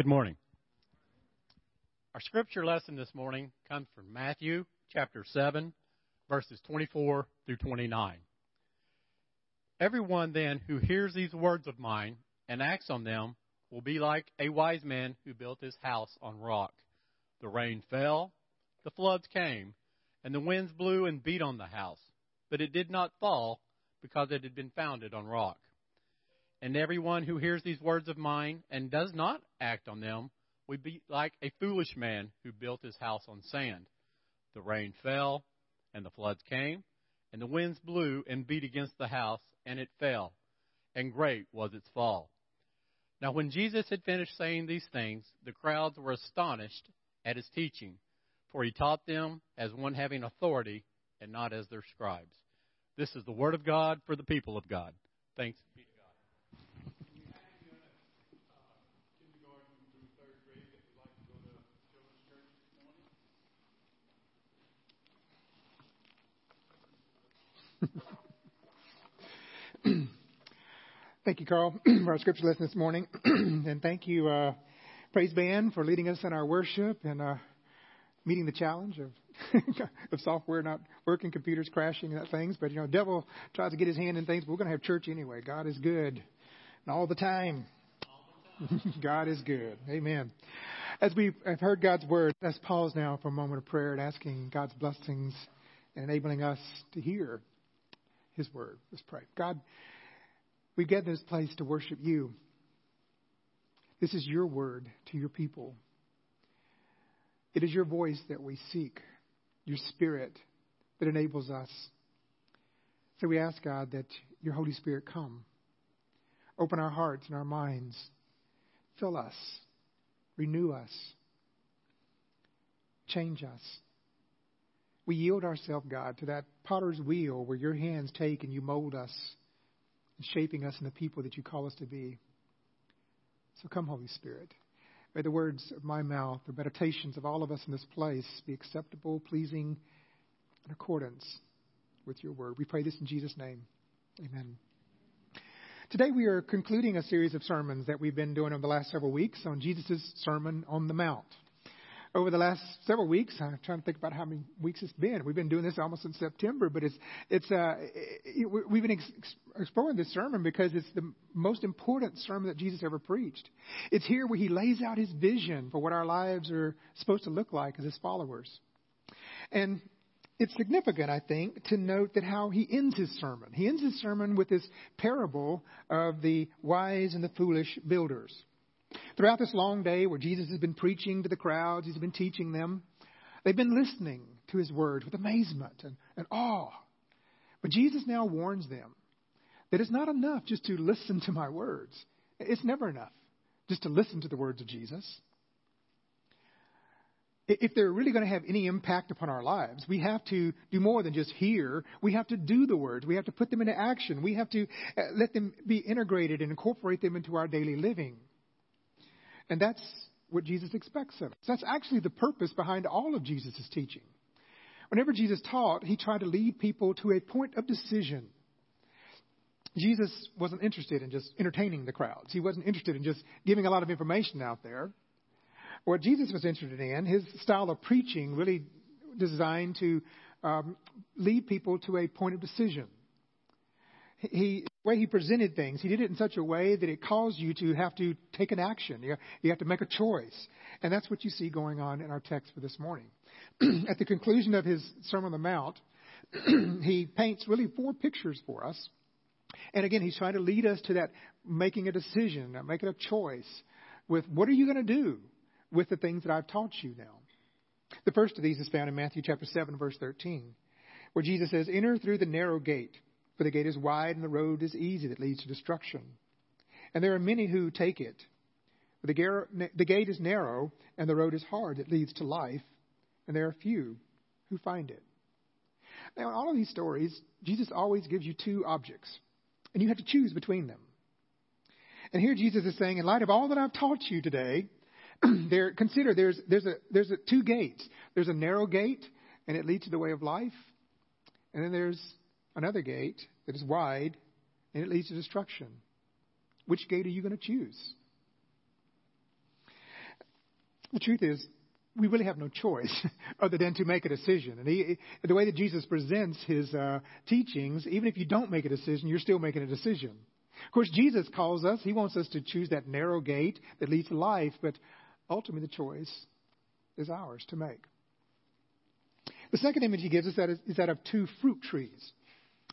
Good morning. Our scripture lesson this morning comes from Matthew chapter 7, verses 24 through 29. Everyone then who hears these words of mine and acts on them will be like a wise man who built his house on rock. The rain fell, the floods came, and the winds blew and beat on the house, but it did not fall because it had been founded on rock. And everyone who hears these words of mine and does not act on them would be like a foolish man who built his house on sand. The rain fell, and the floods came, and the winds blew and beat against the house, and it fell, and great was its fall. Now, when Jesus had finished saying these things, the crowds were astonished at his teaching, for he taught them as one having authority and not as their scribes. This is the word of God for the people of God. Thanks be thank you, Carl, for our scripture lesson this morning. and thank you, uh, Praise Band, for leading us in our worship and uh, meeting the challenge of, of software not working, computers crashing, and things. But, you know, devil tries to get his hand in things, but we're going to have church anyway. God is good. And all the time. God is good. Amen. As we have heard God's word, let's pause now for a moment of prayer and asking God's blessings and enabling us to hear his word. Let's pray. God, we get this place to worship you. This is your word to your people. It is your voice that we seek, your spirit that enables us. So we ask God that your Holy Spirit come. Open our hearts and our minds. Fill us. Renew us. Change us. We yield ourselves, God, to that potter's wheel where your hands take and you mold us, shaping us in the people that you call us to be. So come, Holy Spirit. May the words of my mouth, the meditations of all of us in this place be acceptable, pleasing, in accordance with your word. We pray this in Jesus' name. Amen. Today we are concluding a series of sermons that we've been doing over the last several weeks on Jesus' Sermon on the Mount over the last several weeks. I'm trying to think about how many weeks it's been. We've been doing this almost in September, but it's it's uh, it, we've been ex- exploring this sermon because it's the most important sermon that Jesus ever preached. It's here where he lays out his vision for what our lives are supposed to look like as his followers, and. It's significant, I think, to note that how he ends his sermon. He ends his sermon with this parable of the wise and the foolish builders. Throughout this long day where Jesus has been preaching to the crowds, he's been teaching them, they've been listening to his words with amazement and, and awe. But Jesus now warns them that it's not enough just to listen to my words. It's never enough just to listen to the words of Jesus. If they're really going to have any impact upon our lives, we have to do more than just hear. We have to do the words. We have to put them into action. We have to uh, let them be integrated and incorporate them into our daily living. And that's what Jesus expects of us. That's actually the purpose behind all of Jesus' teaching. Whenever Jesus taught, he tried to lead people to a point of decision. Jesus wasn't interested in just entertaining the crowds. He wasn't interested in just giving a lot of information out there. What Jesus was interested in, his style of preaching really designed to um, lead people to a point of decision he, way he presented things, he did it in such a way that it caused you to have to take an action. You, you have to make a choice. And that's what you see going on in our text for this morning. At the conclusion of his Sermon on the Mount, he paints really four pictures for us. And again, he's trying to lead us to that making a decision, making a choice with what are you going to do with the things that I've taught you now. The first of these is found in Matthew chapter 7 verse 13, where Jesus says, "Enter through the narrow gate." For the gate is wide and the road is easy that leads to destruction. And there are many who take it. The, gate is narrow and the road is hard that leads to life, and there are few who find it. Now, in all of these stories, Jesus always gives you two objects, and you have to choose between them. And here Jesus is saying, in light of all that I've taught you today, there, consider there's, there's, a, there's a, two gates. There's a narrow gate, and it leads to the way of life. And then there's another gate that is wide and it leads to destruction. Which gate are you going to choose? The truth is, we really have no choice other than to make a decision. And he, the way that Jesus presents his uh, teachings, even if you don't make a decision, you're still making a decision. Of course, Jesus calls us, he wants us to choose that narrow gate that leads to life, but ultimately the choice is ours to make. The second image he gives us that is, is that of two fruit trees.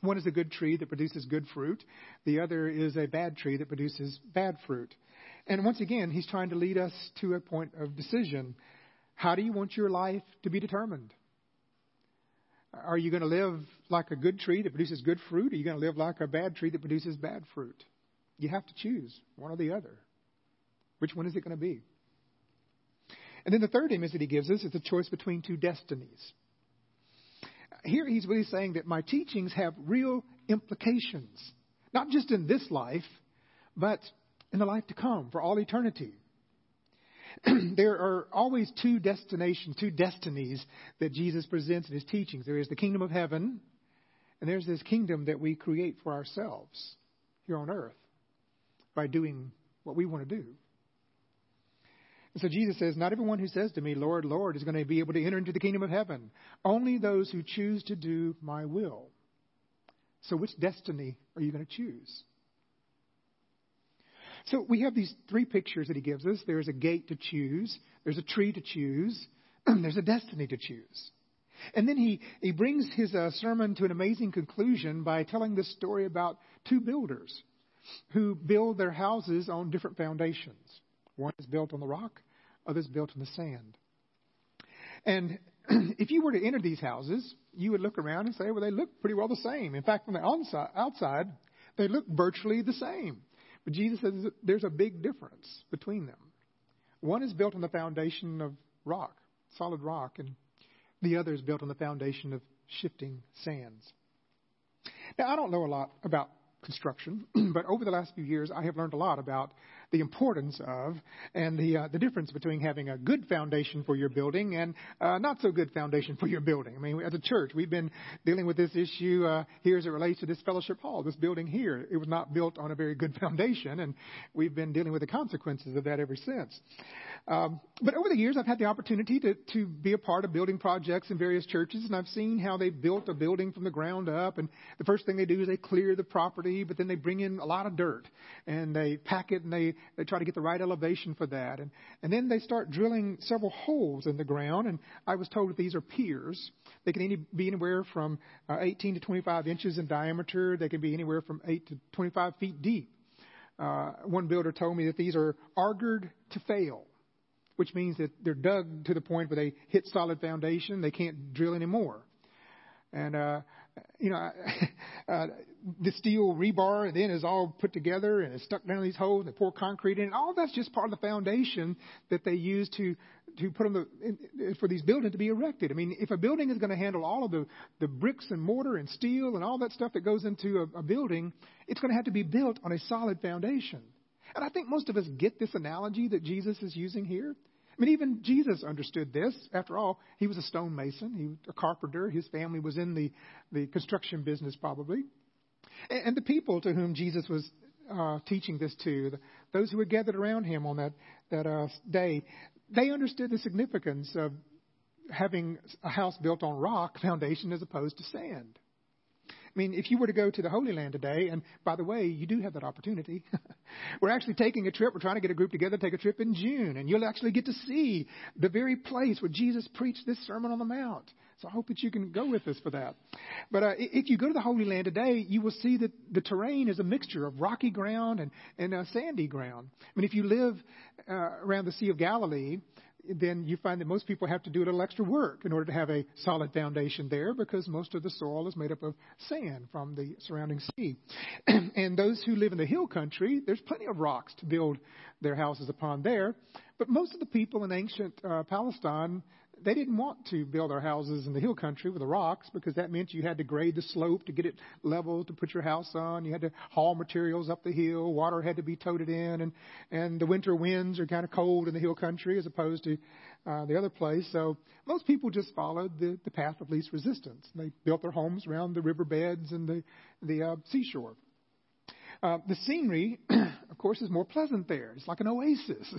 One is a good tree that produces good fruit. The other is a bad tree that produces bad fruit. And once again, he's trying to lead us to a point of decision. How do you want your life to be determined? Are you going to live like a good tree that produces good fruit? Or are you going to live like a bad tree that produces bad fruit? You have to choose one or the other. Which one is it going to be? And then the third image that he gives us is the choice between two destinies. Here he's really saying that my teachings have real implications, not just in this life, but in the life to come for all eternity. there are always two destinations, two destinies that Jesus presents in his teachings. There is the kingdom of heaven, and there's this kingdom that we create for ourselves here on earth by doing what we want to do. And so Jesus says, Not everyone who says to me, Lord, Lord, is going to be able to enter into the kingdom of heaven. Only those who choose to do my will. So, which destiny are you going to choose? So we have these three pictures that he gives us. There's a gate to choose, there's a tree to choose, and there's a destiny to choose. And then he, he brings his uh, sermon to an amazing conclusion by telling this story about two builders who build their houses on different foundations. One is built on the rock, others built on the sand. And if you were to enter these houses, you would look around and say, well, they look pretty well the same. In fact, from the outside, they look virtually the same. But Jesus says there's a big difference between them. One is built on the foundation of rock, solid rock, and the other is built on the foundation of shifting sands. Now, I don't know a lot about construction, but over the last few years, I have learned a lot about the importance of and the uh, the difference between having a good foundation for your building and uh, not so good foundation for your building. I mean, as a church, we've been dealing with this issue uh, here as it relates to this fellowship hall, this building here. It was not built on a very good foundation, and we've been dealing with the consequences of that ever since. Um, but over the years, I've had the opportunity to, to be a part of building projects in various churches, and I've seen how they built a building from the ground up. And the first thing they do is they clear the property, but then they bring in a lot of dirt and they pack it and they, they try to get the right elevation for that. And, and then they start drilling several holes in the ground. And I was told that these are piers. They can any, be anywhere from uh, 18 to 25 inches in diameter. They can be anywhere from 8 to 25 feet deep. Uh, one builder told me that these are argued to fail which means that they're dug to the point where they hit solid foundation. They can't drill anymore. And, uh, you know, uh, the steel rebar then is all put together and it's stuck down these holes and they pour concrete in. All that's just part of the foundation that they use to to put them the, for these buildings to be erected. I mean, if a building is going to handle all of the the bricks and mortar and steel and all that stuff that goes into a, a building, it's going to have to be built on a solid foundation. And I think most of us get this analogy that Jesus is using here. I mean, even Jesus understood this. After all, he was a stonemason, he was a carpenter. His family was in the, the construction business, probably. And, and the people to whom Jesus was uh, teaching this to, the, those who were gathered around him on that, that uh, day, they understood the significance of having a house built on rock foundation as opposed to sand. I mean, if you were to go to the Holy Land today, and by the way, you do have that opportunity. we're actually taking a trip. We're trying to get a group together, to take a trip in June, and you'll actually get to see the very place where Jesus preached this Sermon on the Mount. So I hope that you can go with us for that. But uh, if you go to the Holy Land today, you will see that the terrain is a mixture of rocky ground and, and uh, sandy ground. I mean, if you live uh, around the Sea of Galilee, then you find that most people have to do a little extra work in order to have a solid foundation there because most of the soil is made up of sand from the surrounding sea. and those who live in the hill country, there's plenty of rocks to build their houses upon there. But most of the people in ancient uh, Palestine they didn't want to build their houses in the hill country with the rocks because that meant you had to grade the slope to get it level to put your house on. You had to haul materials up the hill. Water had to be toted in, and and the winter winds are kind of cold in the hill country as opposed to uh, the other place. So most people just followed the the path of least resistance. They built their homes around the riverbeds and the the uh, seashore. Uh, the scenery, of course, is more pleasant there. It's like an oasis.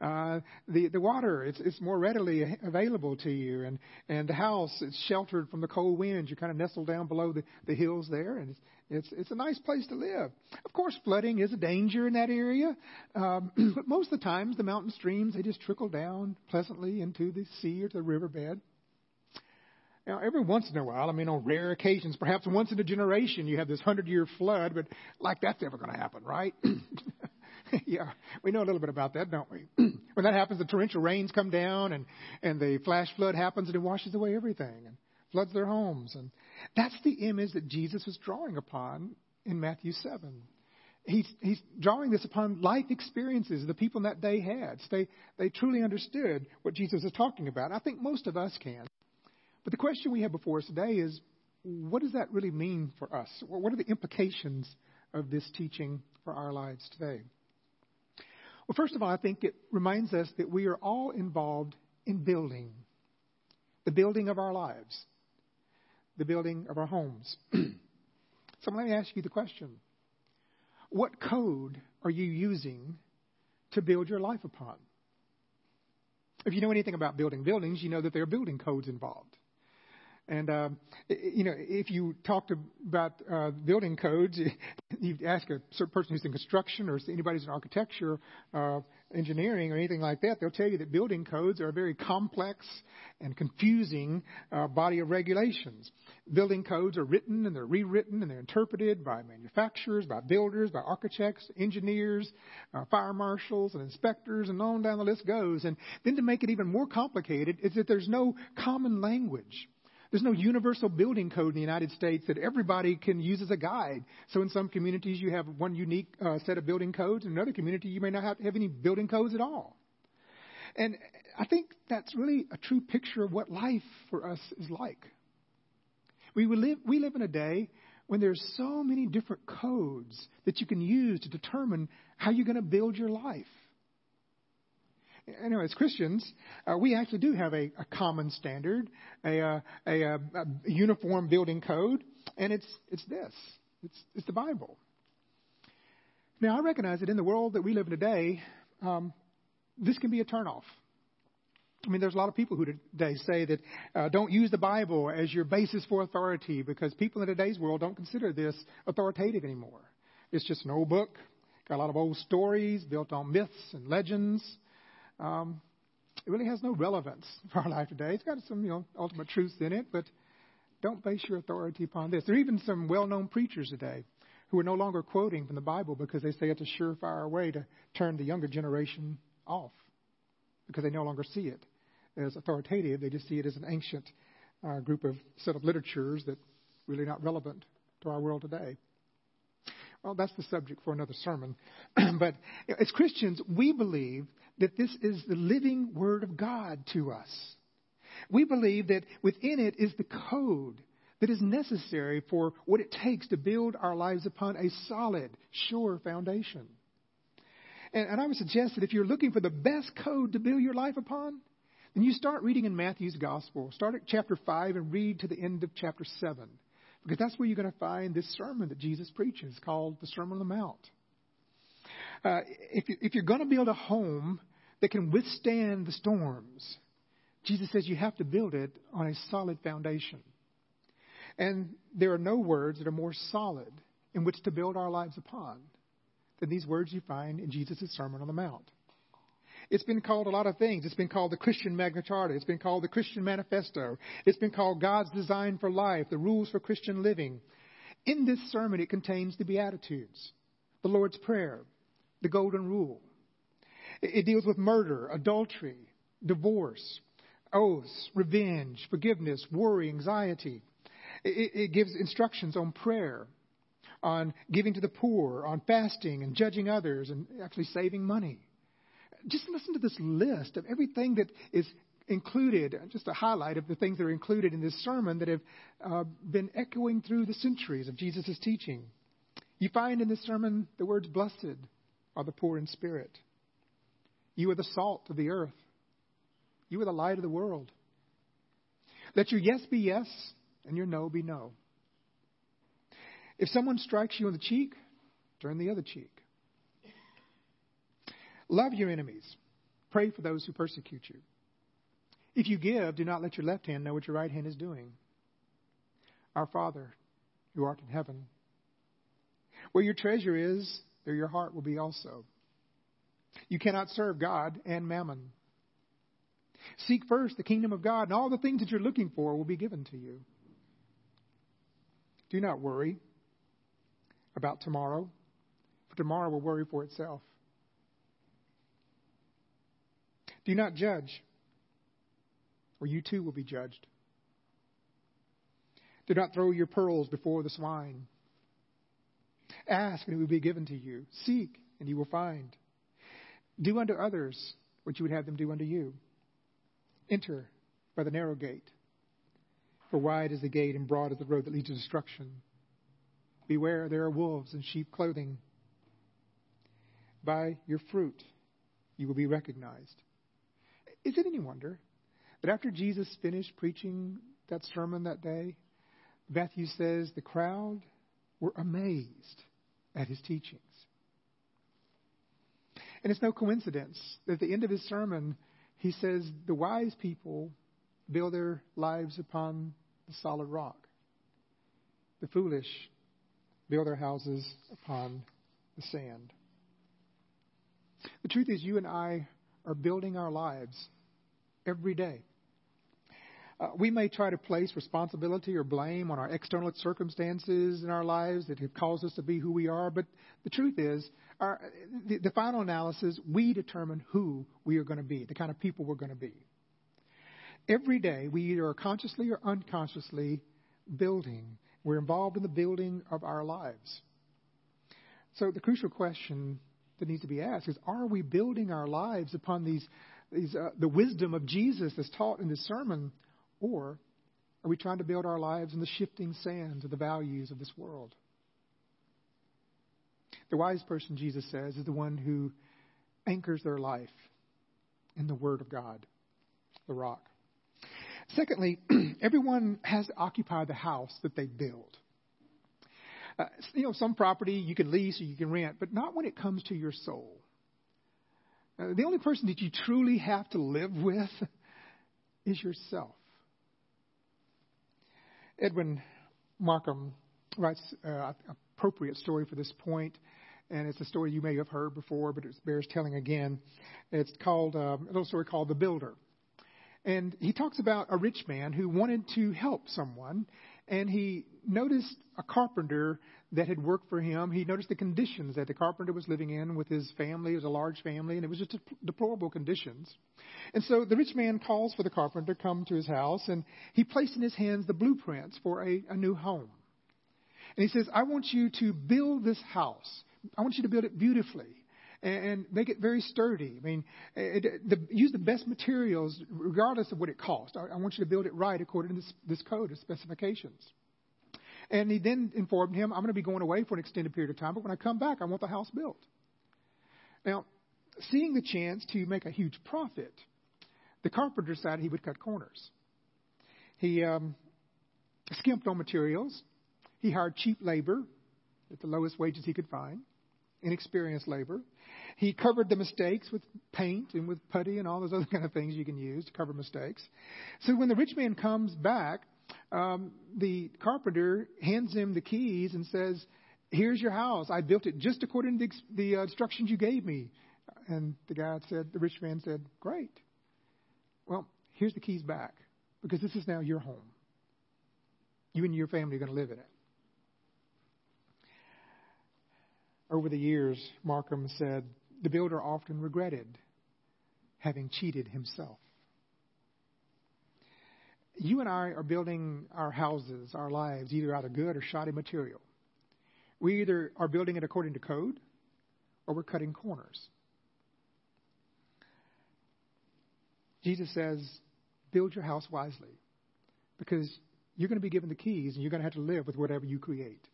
Uh, the the water, it's it's more readily available to you, and and the house, it's sheltered from the cold winds. You're kind of nestled down below the the hills there, and it's it's it's a nice place to live. Of course, flooding is a danger in that area, um, but most of the times the mountain streams they just trickle down pleasantly into the sea or the riverbed. Now, every once in a while, I mean, on rare occasions, perhaps once in a generation, you have this hundred year flood, but like that's ever going to happen, right? yeah, we know a little bit about that, don't we? when that happens, the torrential rains come down and, and the flash flood happens and it washes away everything and floods their homes. And that's the image that Jesus was drawing upon in Matthew 7. He's, he's drawing this upon life experiences the people in that day had. So they, they truly understood what Jesus was talking about. I think most of us can. But the question we have before us today is what does that really mean for us? What are the implications of this teaching for our lives today? Well, first of all, I think it reminds us that we are all involved in building the building of our lives, the building of our homes. so let me ask you the question What code are you using to build your life upon? If you know anything about building buildings, you know that there are building codes involved. And uh, you know, if you talk about uh, building codes, you ask a certain person who's in construction or anybody who's in architecture, uh, engineering, or anything like that, they'll tell you that building codes are a very complex and confusing uh, body of regulations. Building codes are written and they're rewritten and they're interpreted by manufacturers, by builders, by architects, engineers, uh, fire marshals, and inspectors, and on down the list goes. And then to make it even more complicated is that there's no common language. There's no universal building code in the United States that everybody can use as a guide. So in some communities you have one unique uh, set of building codes. In another community you may not have, have any building codes at all. And I think that's really a true picture of what life for us is like. We live, we live in a day when there's so many different codes that you can use to determine how you're going to build your life know, as Christians, uh, we actually do have a, a common standard, a, uh, a, a, a, uniform building code, and it's it's this. It's it's the Bible. Now, I recognize that in the world that we live in today, um, this can be a turnoff. I mean, there's a lot of people who today say that uh, don't use the Bible as your basis for authority because people in today's world don't consider this authoritative anymore. It's just an old book, got a lot of old stories built on myths and legends um, it really has no relevance for our life today. It's got some, you know, ultimate truths in it, but don't base your authority upon this. There are even some well-known preachers today who are no longer quoting from the Bible because they say it's a surefire way to turn the younger generation off because they no longer see it as authoritative. They just see it as an ancient uh, group of set of literatures that really not relevant to our world today. Well, that's the subject for another sermon. but as Christians, we believe that this is the living Word of God to us. We believe that within it is the code that is necessary for what it takes to build our lives upon a solid, sure foundation. And, and I would suggest that if you're looking for the best code to build your life upon, then you start reading in Matthew's Gospel. Start at chapter 5 and read to the end of chapter 7. Because that's where you're going to find this sermon that Jesus preaches called the Sermon on the Mount. Uh, if, you, if you're going to build a home that can withstand the storms, Jesus says you have to build it on a solid foundation. And there are no words that are more solid in which to build our lives upon than these words you find in Jesus' Sermon on the Mount. It's been called a lot of things. It's been called the Christian Magna Charta. It's been called the Christian Manifesto. It's been called God's Design for Life, the Rules for Christian Living. In this sermon, it contains the Beatitudes, the Lord's Prayer, the Golden Rule. It deals with murder, adultery, divorce, oaths, revenge, forgiveness, worry, anxiety. It, gives instructions on prayer, on giving to the poor, on fasting and judging others, and actually saving money. Just listen to this list of everything that is included, just a highlight of the things that are included in this sermon that have uh, been echoing through the centuries of Jesus' teaching. You find in this sermon the words, Blessed are the poor in spirit. You are the salt of the earth. You are the light of the world. Let your yes be yes and your no be no. If someone strikes you on the cheek, turn the other cheek. Love your enemies. Pray for those who persecute you. If you give, do not let your left hand know what your right hand is doing. Our Father, who art in heaven, where your treasure is, there your heart will be also. You cannot serve God and mammon. Seek first the kingdom of God, and all the things that you're looking for will be given to you. Do not worry about tomorrow, for tomorrow will worry for itself. Do not judge, or you too will be judged. Do not throw your pearls before the swine. Ask, and it will be given to you. Seek, and you will find. Do unto others what you would have them do unto you. Enter by the narrow gate. For wide is the gate and broad is the road that leads to destruction. Beware, there are wolves in sheep clothing. By your fruit you will be recognized. Is it any wonder that after Jesus finished preaching that sermon that day, Matthew says the crowd were amazed at his teachings? And it's no coincidence that at the end of his sermon, he says, The wise people build their lives upon the solid rock. The foolish build their houses upon the sand. The truth is, you and I are building our lives every day. Uh, we may try to place responsibility or blame on our external circumstances in our lives that have caused us to be who we are, but the truth is, our, the, the final analysis, we determine who we are going to be, the kind of people we're going to be. Every day, we either are consciously or unconsciously building. We're involved in the building of our lives. So the crucial question that needs to be asked is: Are we building our lives upon these, these uh, the wisdom of Jesus that's taught in this sermon, or are we trying to build our lives in the shifting sands of the values of this world? The wise person, Jesus says, is the one who anchors their life in the Word of God, the rock. Secondly, everyone has to occupy the house that they build. Uh, you know, some property you can lease or you can rent, but not when it comes to your soul. Uh, the only person that you truly have to live with is yourself. Edwin Markham writes uh, an appropriate story for this point, and it's a story you may have heard before, but it bears telling again. It's called uh, a little story called "The Builder," and he talks about a rich man who wanted to help someone, and he noticed a carpenter that had worked for him. He noticed the conditions that the carpenter was living in with his family. It was a large family, and it was just deplorable conditions. And so the rich man calls for the carpenter to come to his house, and he placed in his hands the blueprints for a, a new home. And he says, I want you to build this house. I want you to build it beautifully and make it very sturdy. I mean, it, the, use the best materials regardless of what it costs. I, I, want you to build it right according to this, this code of specifications. And he then informed him, I'm going to be going away for an extended period of time, but when I come back, I want the house built. Now, seeing the chance to make a huge profit, the carpenter decided he would cut corners. He um, skimped on materials. He hired cheap labor at the lowest wages he could find, inexperienced labor. He covered the mistakes with paint and with putty and all those other kind of things you can use to cover mistakes. So when the rich man comes back, um, the carpenter hands him the keys and says, Here's your house. I built it just according to the, the uh, instructions you gave me. And the guy said, the rich man said, Great. Well, here's the keys back because this is now your home. You and your family are going to live in it. Over the years, Markham said, the builder often regretted having cheated himself. You and I are building our houses, our lives, either out of good or shoddy material. We either are building it according to code or we're cutting corners. Jesus says, build your house wisely because you're going to be given the keys and you're going to have to live with whatever you create.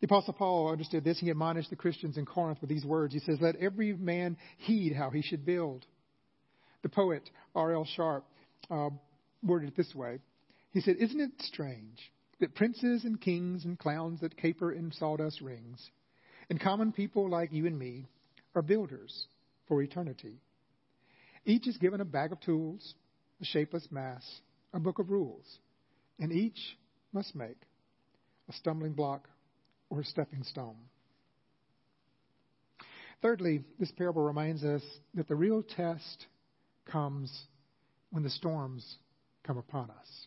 The Apostle Paul understood this. He admonished the Christians in Corinth with these words. He says, Let every man heed how he should build. The poet R.L. Sharpe uh, worded it this way He said, Isn't it strange that princes and kings and clowns that caper in sawdust rings, and common people like you and me are builders for eternity. Each is given a bag of tools, a shapeless mass, a book of rules, and each must make a stumbling block or a stepping stone. Thirdly, this parable reminds us that the real test comes when the storms come upon us.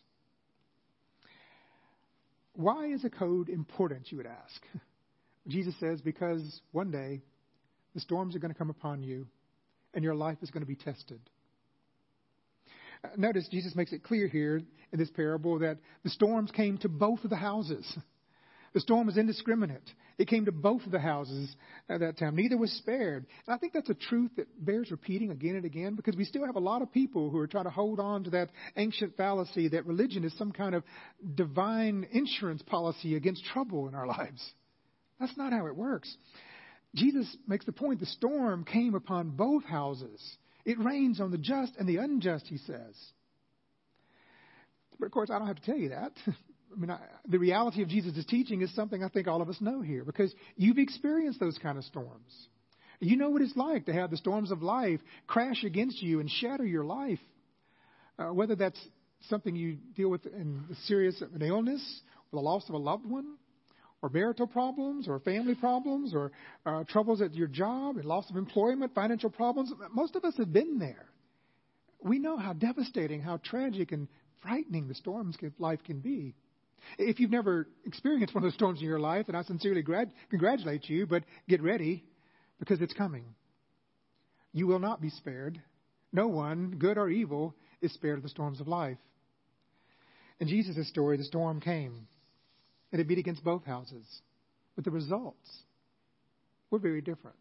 Why is a code important, you would ask? Jesus says, because one day the storms are going to come upon you and your life is going to be tested. Uh, notice Jesus makes it clear here in this parable that the storms came to both of the houses. The storm was indiscriminate. It came to both of the houses at that time. Neither was spared. And I think that's a truth that bears repeating again and again because we still have a lot of people who are trying to hold on to that ancient fallacy that religion is some kind of divine insurance policy against trouble in our lives. That's not how it works. Jesus makes the point the storm came upon both houses. It rains on the just and the unjust, he says. But of course, I don't have to tell you that. I mean, I, the reality of Jesus' teaching is something I think all of us know here because you've experienced those kind of storms. You know what it's like to have the storms of life crash against you and shatter your life. Uh, whether that's something you deal with in the serious of an illness, or the loss of a loved one, or marital problems, or family problems, or uh, troubles at your job, and loss of employment, financial problems. Most of us have been there. We know how devastating, how tragic, and frightening the storms of life can be. If you've never experienced one of those storms in your life, then I sincerely grad- congratulate you, but get ready because it's coming. You will not be spared. No one, good or evil, is spared of the storms of life. In Jesus' story, the storm came, and it beat against both houses. But the results were very different.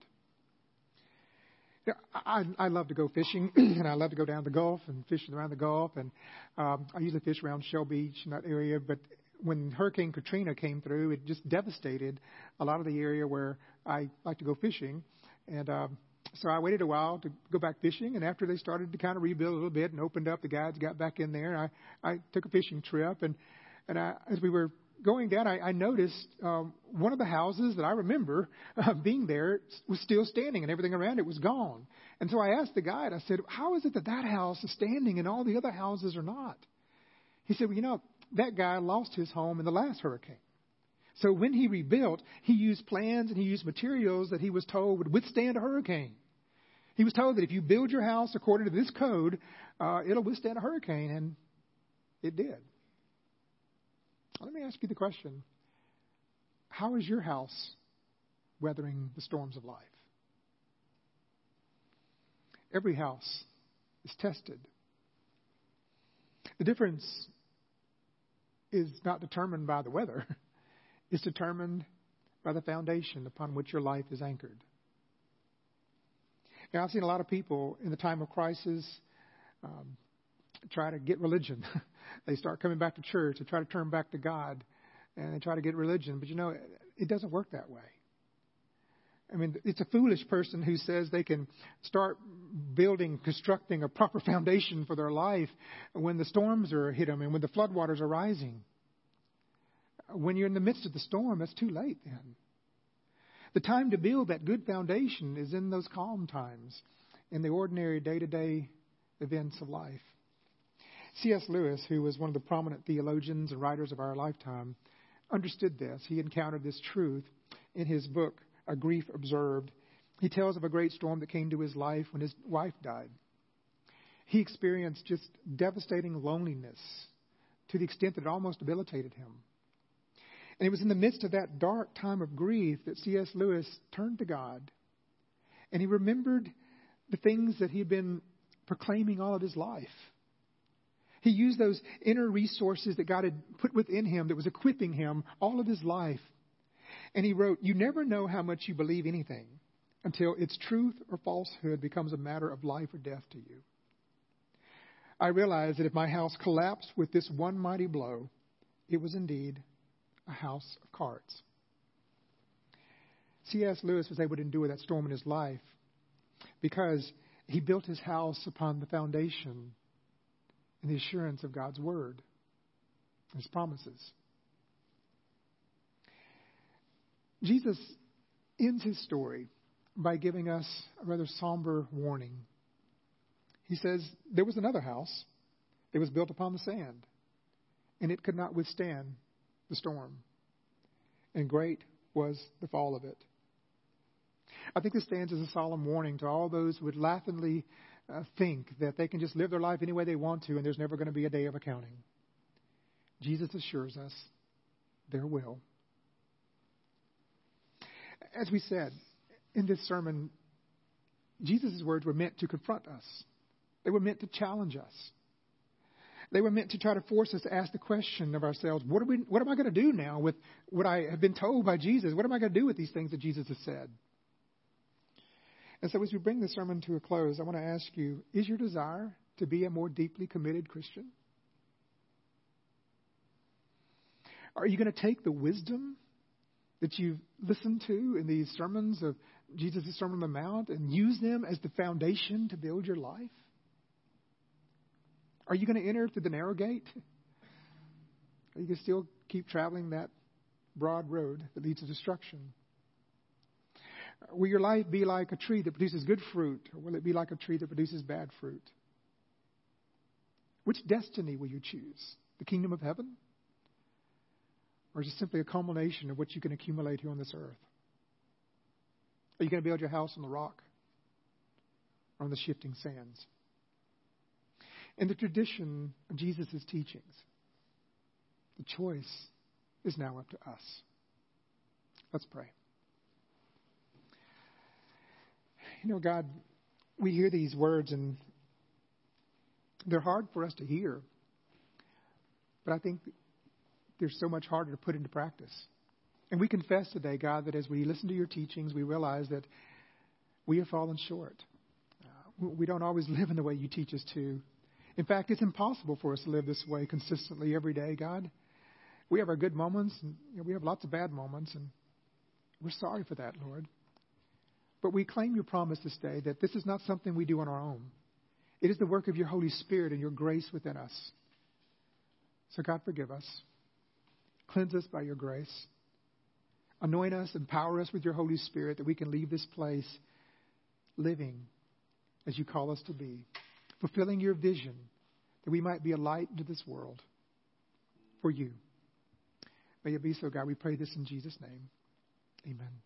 I, I love to go fishing, and I love to go down the Gulf and fishing around the Gulf. And um, I usually fish around Shell Beach in that area. But when Hurricane Katrina came through, it just devastated a lot of the area where I like to go fishing. And um, so I waited a while to go back fishing. And after they started to kind of rebuild a little bit and opened up, the guides got back in there. I, I took a fishing trip. And, and I, as we were going down, I, I noticed um, one of the houses that I remember uh, being there was still standing, and everything around it was gone. And so I asked the guide, I said, How is it that that house is standing and all the other houses are not? He said, Well, you know, that guy lost his home in the last hurricane. So when he rebuilt, he used plans and he used materials that he was told would withstand a hurricane. He was told that if you build your house according to this code, uh, it'll withstand a hurricane, and it did. Let me ask you the question How is your house weathering the storms of life? Every house is tested. The difference is not determined by the weather, it's determined by the foundation upon which your life is anchored. Now, I've seen a lot of people in the time of crisis um, try to get religion. they start coming back to church, they try to turn back to God, and they try to get religion. But you know, it doesn't work that way. I mean, it's a foolish person who says they can start building, constructing a proper foundation for their life when the storms are hit them and when the floodwaters are rising. When you're in the midst of the storm, it's too late then. The time to build that good foundation is in those calm times, in the ordinary day to day events of life. C.S. Lewis, who was one of the prominent theologians and writers of our lifetime, understood this. He encountered this truth in his book, a grief observed. He tells of a great storm that came to his life when his wife died. He experienced just devastating loneliness to the extent that it almost debilitated him. And it was in the midst of that dark time of grief that C.S. Lewis turned to God and he remembered the things that he had been proclaiming all of his life. He used those inner resources that God had put within him that was equipping him all of his life and he wrote, You never know how much you believe anything until its truth or falsehood becomes a matter of life or death to you. I realized that if my house collapsed with this one mighty blow, it was indeed a house of cards. C.S. Lewis was able to endure that storm in his life because he built his house upon the foundation and the assurance of God's word, his promises. Jesus ends his story by giving us a rather somber warning. He says, There was another house. It was built upon the sand, and it could not withstand the storm. And great was the fall of it. I think this stands as a solemn warning to all those who would laughingly uh, think that they can just live their life any way they want to and there's never going to be a day of accounting. Jesus assures us there will. As we said in this sermon, Jesus' words were meant to confront us, they were meant to challenge us. They were meant to try to force us to ask the question of ourselves what, are we, what am I going to do now with what I have been told by Jesus? What am I going to do with these things that Jesus has said? And so, as we bring the sermon to a close, I want to ask you is your desire to be a more deeply committed Christian? Are you going to take the wisdom that you've listened to in these sermons of Jesus' Sermon on the Mount and use them as the foundation to build your life? Are you going to enter through the narrow gate? Are you going to still keep traveling that broad road that leads to destruction? Will your life be like a tree that produces good fruit, or will it be like a tree that produces bad fruit? Which destiny will you choose? The kingdom of heaven? Or is it simply a culmination of what you can accumulate here on this earth? Are you going to build your house on the rock or on the shifting sands? In the tradition of Jesus' teachings, the choice is now up to us. Let's pray. You know, God, we hear these words and they're hard for us to hear. But I think they're so much harder to put into practice. And we confess today, God, that as we listen to your teachings, we realize that we have fallen short. Uh, we don't always live in the way you teach us to. In fact, it's impossible for us to live this way consistently every day, God. We have our good moments, and you know, we have lots of bad moments, and we're sorry for that, Lord. But we claim your promise this day that this is not something we do on our own. It is the work of your Holy Spirit and your grace within us. So, God, forgive us. Cleanse us by your grace. Anoint us, empower us with your Holy Spirit that we can leave this place living as you call us to be, fulfilling your vision that we might be a light to this world for you. May it be so, God. We pray this in Jesus' name. Amen.